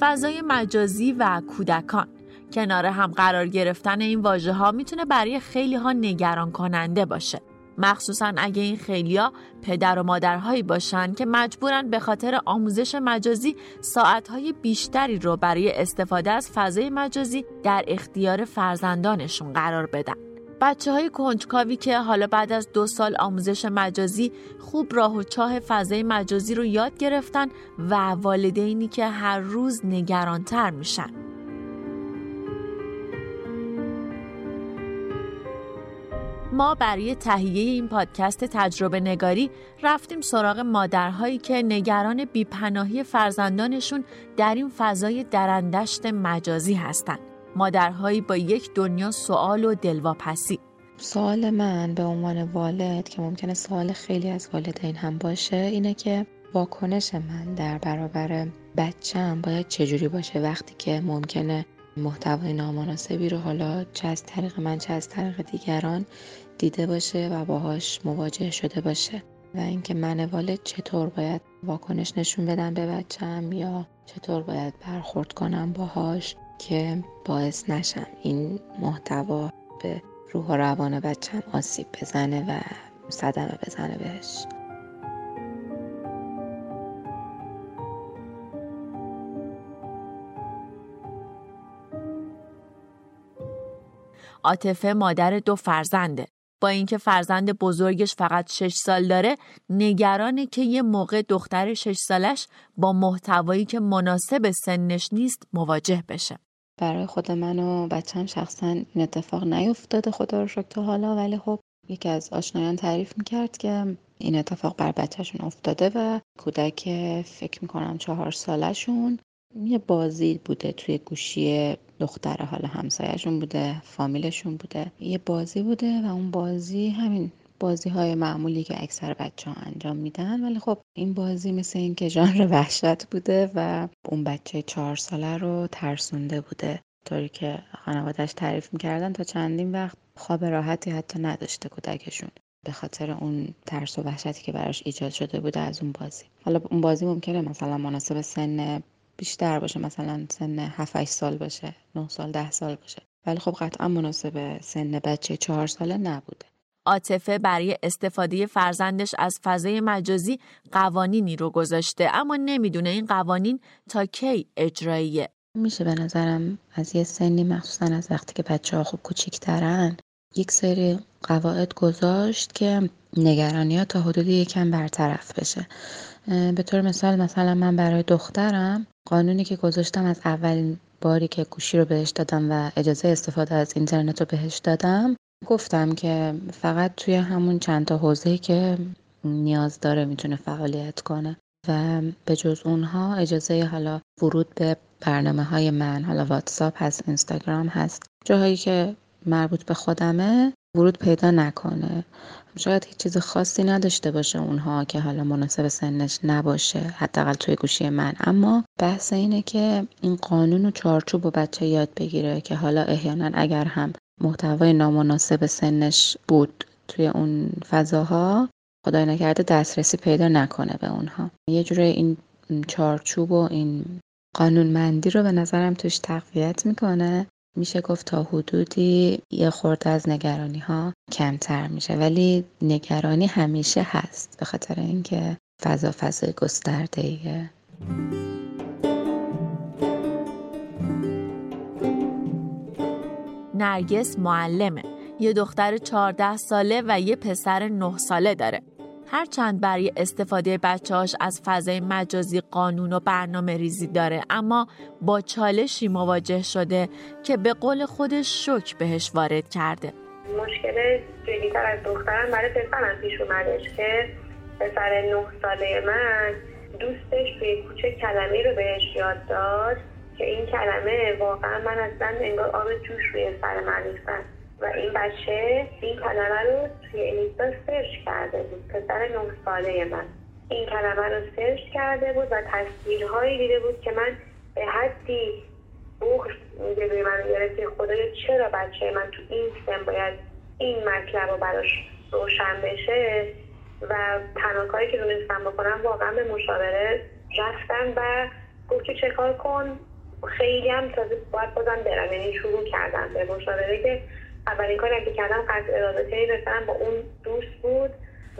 فضای مجازی و کودکان کنار هم قرار گرفتن این واژه ها می‌تونه برای خیلی ها نگران کننده باشه مخصوصا اگه این خیلیا پدر و مادرهایی باشن که مجبورن به خاطر آموزش مجازی ساعتهای بیشتری رو برای استفاده از فضای مجازی در اختیار فرزندانشون قرار بدن. بچه های کنجکاوی که حالا بعد از دو سال آموزش مجازی خوب راه و چاه فضای مجازی رو یاد گرفتن و والدینی که هر روز نگرانتر میشن. ما برای تهیه این پادکست تجربه نگاری رفتیم سراغ مادرهایی که نگران بیپناهی فرزندانشون در این فضای درندشت مجازی هستند. مادرهایی با یک دنیا سوال و دلواپسی. سوال من به عنوان والد که ممکنه سوال خیلی از والدین هم باشه اینه که واکنش من در برابر بچم باید چجوری باشه وقتی که ممکنه محتوای نامناسبی رو حالا چه از طریق من چه از طریق دیگران دیده باشه و باهاش مواجه شده باشه و اینکه من والد چطور باید واکنش نشون بدم به بچم یا چطور باید برخورد کنم باهاش که باعث نشم این محتوا به روح و روان بچم آسیب بزنه و صدمه بزنه بهش. عاطفه مادر دو فرزنده. با اینکه فرزند بزرگش فقط 6 سال داره نگرانه که یه موقع دختر 6 سالش با محتوایی که مناسب سنش نیست مواجه بشه. برای خود من و بچم شخصا این اتفاق نیفتاده خدا رو شکر تا حالا. ولی خب یکی از آشنایان تعریف می‌کرد که این اتفاق بر بچهشون افتاده و کودک فکر می‌کنم چهار سالشون یه بازی بوده توی گوشی دختر حالا همسایهشون بوده فامیلشون بوده. یه بازی بوده و اون بازی همین بازی های معمولی که اکثر بچه ها انجام میدن ولی خب این بازی مثل این که ژانر وحشت بوده و اون بچه چهار ساله رو ترسونده بوده. طوری که خانوادش تعریف می‌کردن تا چندین وقت خواب راحتی حتی نداشته کودکشون به خاطر اون ترس و وحشتی که براش ایجاد شده بوده از اون بازی. حالا اون بازی ممکنه مثلا مناسب سن بیشتر باشه مثلا سن 7 سال باشه 9 سال 10 سال باشه. ولی خب قطعا مناسب سن بچه 4 ساله نبوده. عاطفه برای استفاده فرزندش از فضای مجازی قوانینی رو گذاشته. اما نمی‌دونه این قوانین تا کی اجراییه. میشه به نظرم از یه سنی مخصوصا از وقتی که بچه ها خوب کوچیکترن یک سری قواعد گذاشت که نگرانی ها تا حدودی یکم برطرف بشه. به طور مثال مثلا من برای دخترم قانونی که گذاشتم از اولین باری که گوشی رو بهش دادم و اجازه استفاده از اینترنت رو بهش دادم گفتم که فقط توی همون چند تا حوزه‌ای که نیاز داره می‌تونه فعالیت کنه و به جز اونها اجازه حالا ورود به برنامه های من حالا واتساپ هست اینستاگرام هست جاهایی که مربوط به خودمه ورود پیدا نکنه. شاید هیچ چیز خاصی نداشته باشه اونها که حالا مناسب سنش نباشه حداقل توی گوشی من. اما بحث اینه که این قانون و چارچوب و بچه یاد بگیره که حالا احیانا اگر هم محتوای نامناسب سنش بود توی اون فضاها خدای نکرده دسترسی پیدا نکنه به اونها. یه جوری این چارچوب و این قانونمندی رو به نظرم توش تقویت می‌کنه. میشه گفت تا حدودی یه خورده از نگرانی ها کمتر میشه. ولی نگرانی همیشه هست به خاطر اینکه فضا فضای گسترده ایه. نرگس معلمه. یه دختر 14 ساله و یه پسر 9 ساله داره. هرچند برای استفاده بچهاش از فضای مجازی قانون و برنامه ریزی داره اما با چالشی مواجه شده که به قول خودش شک بهش وارد کرده. مشکل جدیتر از دخترم برای پسرم پیش اومدش که پسر نه ساله من دوستش به کوچه کلمه رو بهش یاد داد. که این کلمه واقعا من اصلا انگار آب جوش روی سر من ریختن. و این بچه این کلمه رو توی اینستا سرچ کرده بود. پسر نه ساله من. این کلمه رو سرچ کرده بود و تصویرهایی دیده بود که من به حدی بغض به من گرفت خدایا چرا بچه من تو این سن باید این مطلب رو براش روشن بشه؟ و تنها کاری که دونستم بکنم واقعا به مشاوره رفتن و گفت که چه کار کن؟ خیلی هم تازه باید بازم برم. یعنی شروع کردم به مشاوره که اولین کاری که کردم قطع ارادتهی رسیدن با اون دوست بود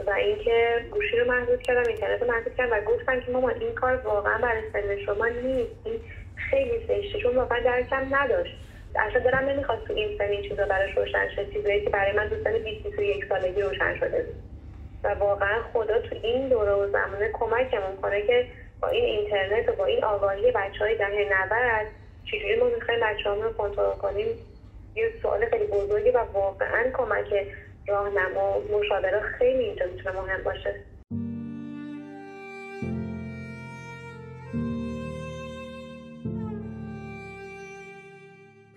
و اینکه گوشی رو محدود کردم اینترنت رو محدود کردم و گفتم که مامان این کار واقعا برای سن شما نیست. این خیلی زشته چون واقعا درکم نداشت. اصلا دارم نمی‌خواد تو این سن این چیزا براش روشن شد چیزایی که برای من 20 یک سالگی روشن شده بود. و واقعا خدا تو این دوره و زمانه کمکمون کنه که با این اینترنت و با این آگاهی بچه های دهه 90 چجوری ما می‌خوایم بچه رو کنترل کنیم. یه سوال خیلی بزرگی و واقعا کمک راهنما مشاوره خیلی اینجا می‌تونه مهم باشه.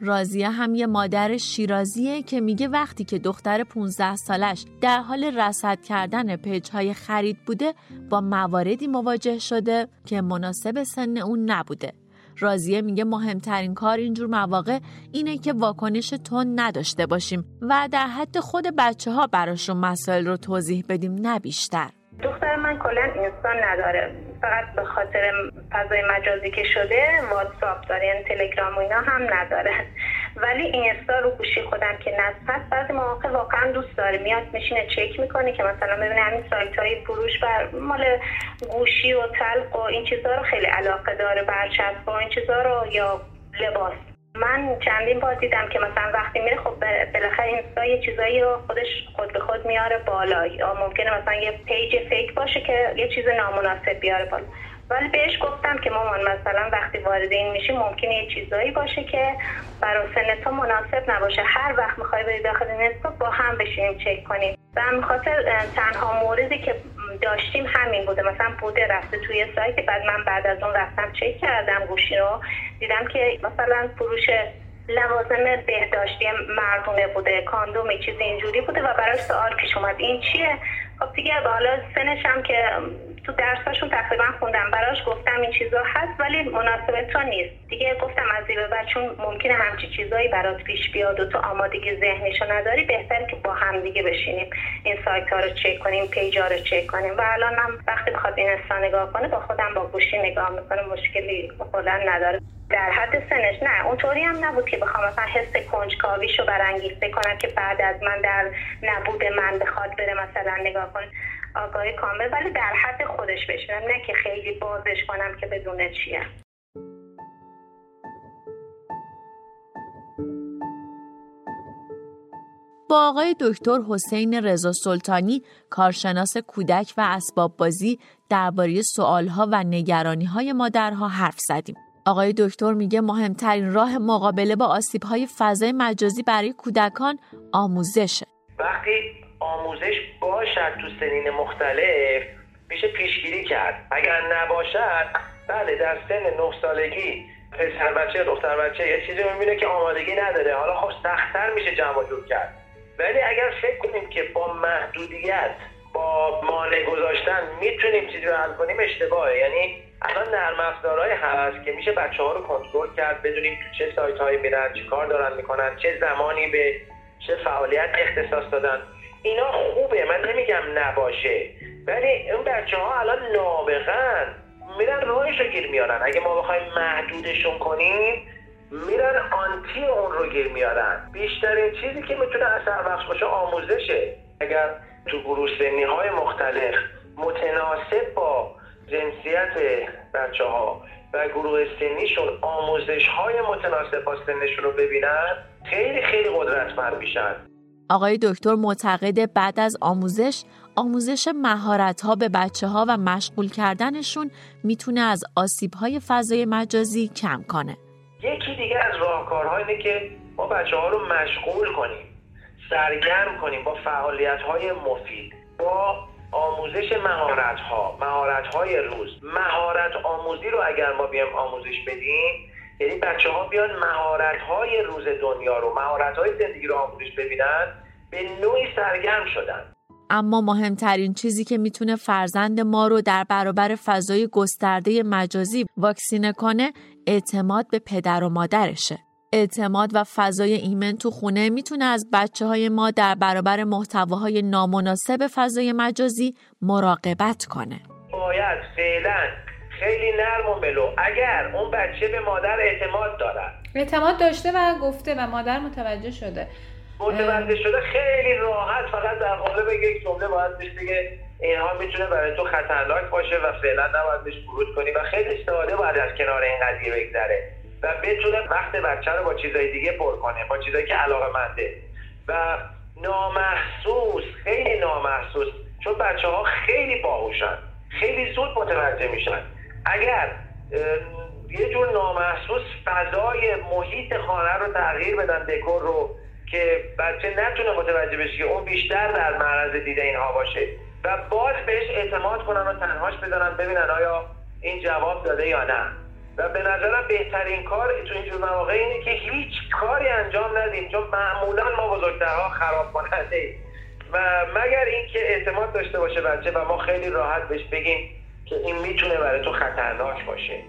رازیه هم یه مادر شیرازیه که میگه وقتی که دختر 15 سالش در حال رصد کردن پیجهای خرید بوده با مواردی مواجه شده که مناسب سن اون نبوده. رازیه میگه مهمترین کار اینجور مواقع اینه که واکنش تون نداشته باشیم و در حد خود بچه ها براشون مسائل رو توضیح بدیم نه بیشتر. دختر من کلا انسان نداره. فقط به خاطر فضای مجازی که شده واتساپ داره یعنی تلگرام و اینا هم نداره. ولی اینستا رو گوشی خودم که نصب هست بعضی مواقع واقعا دوست داره. میاد میشینه چک می‌کنه که مثلا ببینه همین سایت های فروش بر مال گوشی و تلق و این چیزها رو خیلی علاقه داره برچسب و این چیزها رو یا لباس. من چندین بار دیدم که مثلا وقتی میره خب بالاخره اینستا یه چیزایی رو خودش خود به خود میاره بالا. یا ممکنه مثلا یه page fake باشه که یه چیز نامناسب بیاره بالا. ولی بهش گفتم که مامان مثلا وقتی وارد این میشی ممکنه یه چیزایی باشه که برای سن تو مناسب نباشه. هر وقت می‌خوای بری داخل این با هم بشینیم چک کنیم. و هم خاطر تنها موردی که داشتیم همین بوده. مثلا بوده رفته توی سایت بعد من بعد از اون رفتم چک کردم گوشی رو. دیدم که مثلا فروش لوازم بهداشتی مردونه بوده کاندوم چیز اینجوری بوده و براش سوال پیش اومد. این چیه؟ خب دیگه حالا سنش هم که تو درساشون تقریبا خوندم. براش گفتم این چیزا هست ولی مناسب تو نیست. دیگه گفتم از این بعد چون ممکنه همچی چیزایی برات پیش بیاد و تو آمادگی ذهنیشو نداری بهتره که با هم دیگه بشینیم. این سایت ها رو چک کنیم پیج رو چک کنیم. و الان هم وقتی بخواد این نگاه کنه با خودم با گوشی نگاه می‌کنه مشکلی کلا نداره. در حد سنش نه اونطوری هم نبود که بخوام مثلا حس کنجکاویشو برانگیخته کنم که بعد از من در نبود من بخواد بره مثلا نگاه کنه. آگاهی کامل ولی در حد خودش بشنم نه که خیلی بازش کنم که بدونه چیه با آقای دکتر حسین رضا سلطانی کارشناس کودک و اسباب بازی درباره سوالها و نگرانی های مادرها حرف زدیم. آقای دکتر میگه مهمترین راه مقابله با آسیب های فضای مجازی برای کودکان آموزشه. وقتی آموزش باشد تو سنین مختلف میشه پیشگیری کرد. اگر نباشد بله در سن نه سالگی پسر بچه دختر بچه یه چیزی می‌بینه که آمادگی نداره. حالا خب سختتر میشه جمع جور کرد. ولی اگر فکر کنیم که با محدودیت با مانع گذاشتن می‌تونیم چیزی رو حل کنیم اشتباهه. یعنی الان نرم افزارهایی هست که میشه بچه ها رو کنترل کرد بدونیم تو چه سایت هایی میرن چی کار دارن می‌کنن چه زمانی به چه فعالیت اختصاص دادن. اینا خوبه من نمیگم نباشه. ولی اون بچه ها الان نابغن. میرن راهش رو گیر میارن. اگه ما بخوایم محدودشون کنیم میرن آنتی اون رو گیر میارن. بیشترین چیزی که می‌تونه اثر بخش باشه آموزشه. اگر تو گروه سنی های مختلف متناسب با جنسیت بچه ها و گروه سنیشون آموزش های متناسب با سنشون رو ببینن خیلی خیلی قدرتمند میشن. آقای دکتر معتقد بعد از آموزش آموزش مهارت ها به بچه ها و مشغول کردنشون می‌تونه از آسیب های فضای مجازی کم کنه. یکی دیگه از راهکارها اینه که ما بچه ها رو مشغول کنیم سرگرم کنیم با فعالیت های مفید با آموزش مهارت ها مهارت های روز مهارت آموزی رو اگر ما بیام آموزش بدیم یعنی بچه ها بیان مهارت های روز دنیا رو مهارت های زندگی رو آموزش ببینن به نوعی سرگرم شدن اما مهمترین چیزی که می‌تونه فرزند ما رو در برابر فضای گسترده مجازی واکسینه کنه اعتماد به پدر و مادرشه. اعتماد و فضای ایمن تو خونه می‌تونه از بچه های ما در برابر محتواهای نامناسب فضای مجازی مراقبت کنه. باید فعلا خیلی نرم و ملو. اگر اون بچه به مادر اعتماد دارد. اعتماد داشته و گفته و مادر متوجه شده. متوجه شده خیلی راحت فقط در قالب یک جمله باید بهش بگه اینها می‌تونه برای تو خطرناک باشه و فعلا نباید بهش ورود کنی و خیلی ساده باید از کنار این قضیه بگذره و بتونه وقت بچه رو با چیزای دیگه پر کنه با چیزایی که علاقه منده و نامحسوس خیلی نامحسوس چون بچه ها خیلی باهوشن خیلی زود متوجه میشن. اگر یه جور نامحسوس فضای محیط خانه رو تغییر بدن دکور رو که بچه نتونه متوجه بشه که اون بیشتر در معرض دیده اینها باشه و باز بهش اعتماد کنن و تنهاش بزنن ببینن آیا این جواب داده یا نه. و به نظرم بهترین کار تو اینجور مواقع اینه که هیچ کاری انجام ندیم چون معمولا ما بزرگترها خراب کننده و مگر اینکه اعتماد داشته باشه بچه و ما خیلی راحت بهش بگیم که این می‌تونه برای تو خطرناک باشه.